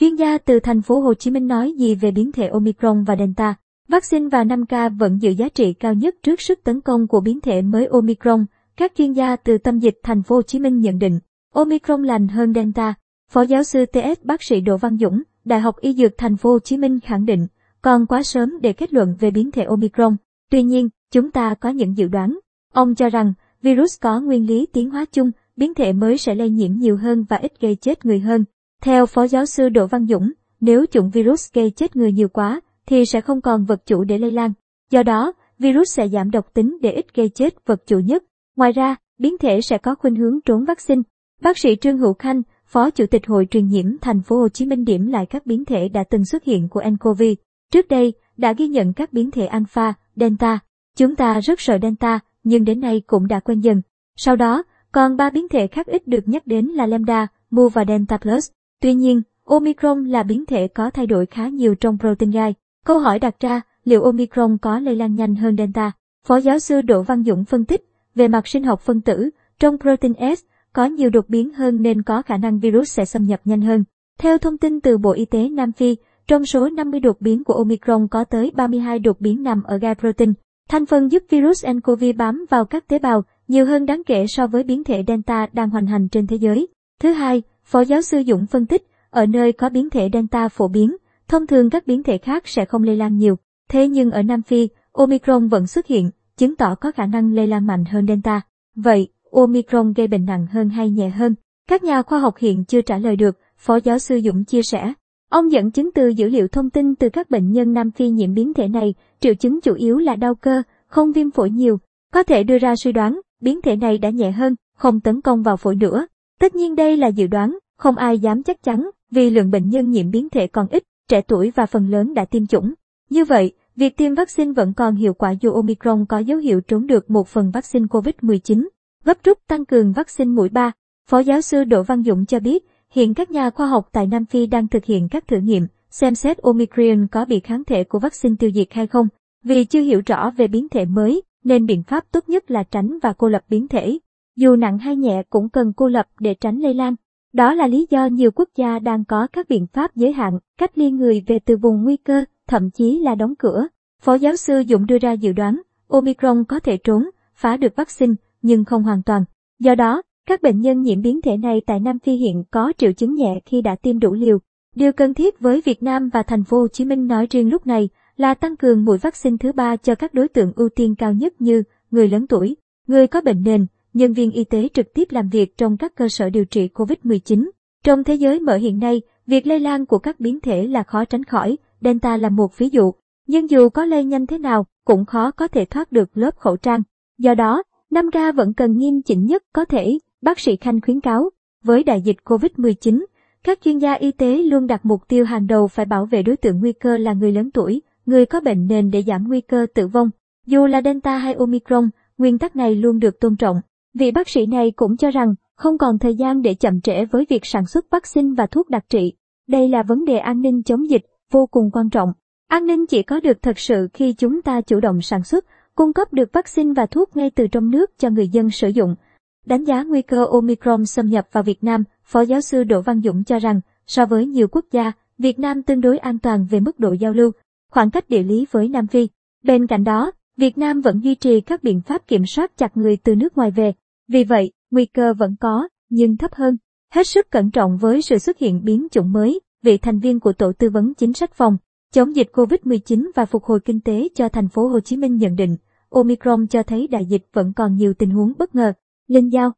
Chuyên gia từ thành phố Hồ Chí Minh nói gì về biến thể Omicron và Delta? Vaccine và 5K vẫn giữ giá trị cao nhất trước sức tấn công của biến thể mới Omicron. Các chuyên gia từ tâm dịch thành phố Hồ Chí Minh nhận định, Omicron lành hơn Delta. Phó giáo sư TS bác sĩ Đỗ Văn Dũng, Đại học Y Dược thành phố Hồ Chí Minh khẳng định, còn quá sớm để kết luận về biến thể Omicron. Tuy nhiên, chúng ta có những dự đoán. Ông cho rằng, virus có nguyên lý tiến hóa chung, biến thể mới sẽ lây nhiễm nhiều hơn và ít gây chết người hơn. Theo Phó giáo sư Đỗ Văn Dũng, nếu chủng virus gây chết người nhiều quá, thì sẽ không còn vật chủ để lây lan. Do đó, virus sẽ giảm độc tính để ít gây chết vật chủ nhất. Ngoài ra, biến thể sẽ có khuynh hướng trốn vaccine. Bác sĩ Trương Hữu Khanh, Phó Chủ tịch Hội truyền nhiễm thành phố Hồ Chí Minh điểm lại các biến thể đã từng xuất hiện của nCoV. Trước đây, đã ghi nhận các biến thể Alpha, Delta. Chúng ta rất sợ Delta, nhưng đến nay cũng đã quen dần. Sau đó, còn ba biến thể khác ít được nhắc đến là Lambda, Mu và Delta Plus. Tuy nhiên, Omicron là biến thể có thay đổi khá nhiều trong protein gai. Câu hỏi đặt ra, liệu Omicron có lây lan nhanh hơn Delta? Phó giáo sư Đỗ Văn Dũng phân tích, về mặt sinh học phân tử, trong protein S có nhiều đột biến hơn nên có khả năng virus sẽ xâm nhập nhanh hơn. Theo thông tin từ Bộ Y tế Nam Phi, trong số 50 đột biến của Omicron có tới 32 đột biến nằm ở gai protein. Thành phần giúp virus nCoV bám vào các tế bào nhiều hơn đáng kể so với biến thể Delta đang hoành hành trên thế giới. Thứ hai, Phó giáo sư Dũng phân tích, ở nơi có biến thể Delta phổ biến, thông thường các biến thể khác sẽ không lây lan nhiều. Thế nhưng ở Nam Phi, Omicron vẫn xuất hiện, chứng tỏ có khả năng lây lan mạnh hơn Delta. Vậy, Omicron gây bệnh nặng hơn hay nhẹ hơn? Các nhà khoa học hiện chưa trả lời được, Phó giáo sư Dũng chia sẻ. Ông dẫn chứng từ dữ liệu thông tin từ các bệnh nhân Nam Phi nhiễm biến thể này, triệu chứng chủ yếu là đau cơ, không viêm phổi nhiều. Có thể đưa ra suy đoán, biến thể này đã nhẹ hơn, không tấn công vào phổi nữa. Tất nhiên đây là dự đoán, không ai dám chắc chắn, vì lượng bệnh nhân nhiễm biến thể còn ít, trẻ tuổi và phần lớn đã tiêm chủng. Như vậy, việc tiêm vaccine vẫn còn hiệu quả dù Omicron có dấu hiệu trốn được một phần vaccine COVID-19. Gấp rút tăng cường vaccine mũi 3, Phó giáo sư Đỗ Văn Dũng cho biết, hiện các nhà khoa học tại Nam Phi đang thực hiện các thử nghiệm, xem xét Omicron có bị kháng thể của vaccine tiêu diệt hay không. Vì chưa hiểu rõ về biến thể mới, nên biện pháp tốt nhất là tránh và cô lập biến thể. Dù nặng hay nhẹ cũng cần cô lập để tránh lây lan. Đó là lý do nhiều quốc gia đang có các biện pháp giới hạn, cách ly người về từ vùng nguy cơ, thậm chí là đóng cửa. Phó giáo sư Dũng đưa ra dự đoán, Omicron có thể trốn, phá được vaccine, nhưng không hoàn toàn. Do đó, các bệnh nhân nhiễm biến thể này tại Nam Phi hiện có triệu chứng nhẹ khi đã tiêm đủ liều. Điều cần thiết với Việt Nam và thành phố Hồ Chí Minh nói riêng lúc này là tăng cường mũi vaccine thứ ba cho các đối tượng ưu tiên cao nhất như người lớn tuổi, người có bệnh nền, nhân viên y tế trực tiếp làm việc trong các cơ sở điều trị COVID-19. Trong thế giới mở hiện nay, việc lây lan của các biến thể là khó tránh khỏi, Delta là một ví dụ. Nhưng dù có lây nhanh thế nào, cũng khó có thể thoát được lớp khẩu trang. Do đó, 5K vẫn cần nghiêm chỉnh nhất có thể, bác sĩ Khanh khuyến cáo. Với đại dịch COVID-19, các chuyên gia y tế luôn đặt mục tiêu hàng đầu phải bảo vệ đối tượng nguy cơ là người lớn tuổi, người có bệnh nền để giảm nguy cơ tử vong. Dù là Delta hay Omicron, nguyên tắc này luôn được tôn trọng. Vị bác sĩ này cũng cho rằng không còn thời gian để chậm trễ với việc sản xuất vaccine và thuốc đặc trị. Đây là vấn đề an ninh chống dịch vô cùng quan trọng. An ninh chỉ có được thật sự khi chúng ta chủ động sản xuất, cung cấp được vaccine và thuốc ngay từ trong nước cho người dân sử dụng. Đánh giá nguy cơ Omicron xâm nhập vào Việt Nam, Phó giáo sư Đỗ Văn Dũng cho rằng, so với nhiều quốc gia, Việt Nam tương đối an toàn về mức độ giao lưu, khoảng cách địa lý với Nam Phi. Bên cạnh đó, Việt Nam vẫn duy trì các biện pháp kiểm soát chặt người từ nước ngoài về. Vì vậy, nguy cơ vẫn có, nhưng thấp hơn. Hết sức cẩn trọng với sự xuất hiện biến chủng mới, vị thành viên của Tổ tư vấn chính sách phòng chống dịch COVID-19 và phục hồi kinh tế cho thành phố Hồ Chí Minh nhận định, Omicron cho thấy đại dịch vẫn còn nhiều tình huống bất ngờ. Linh Giao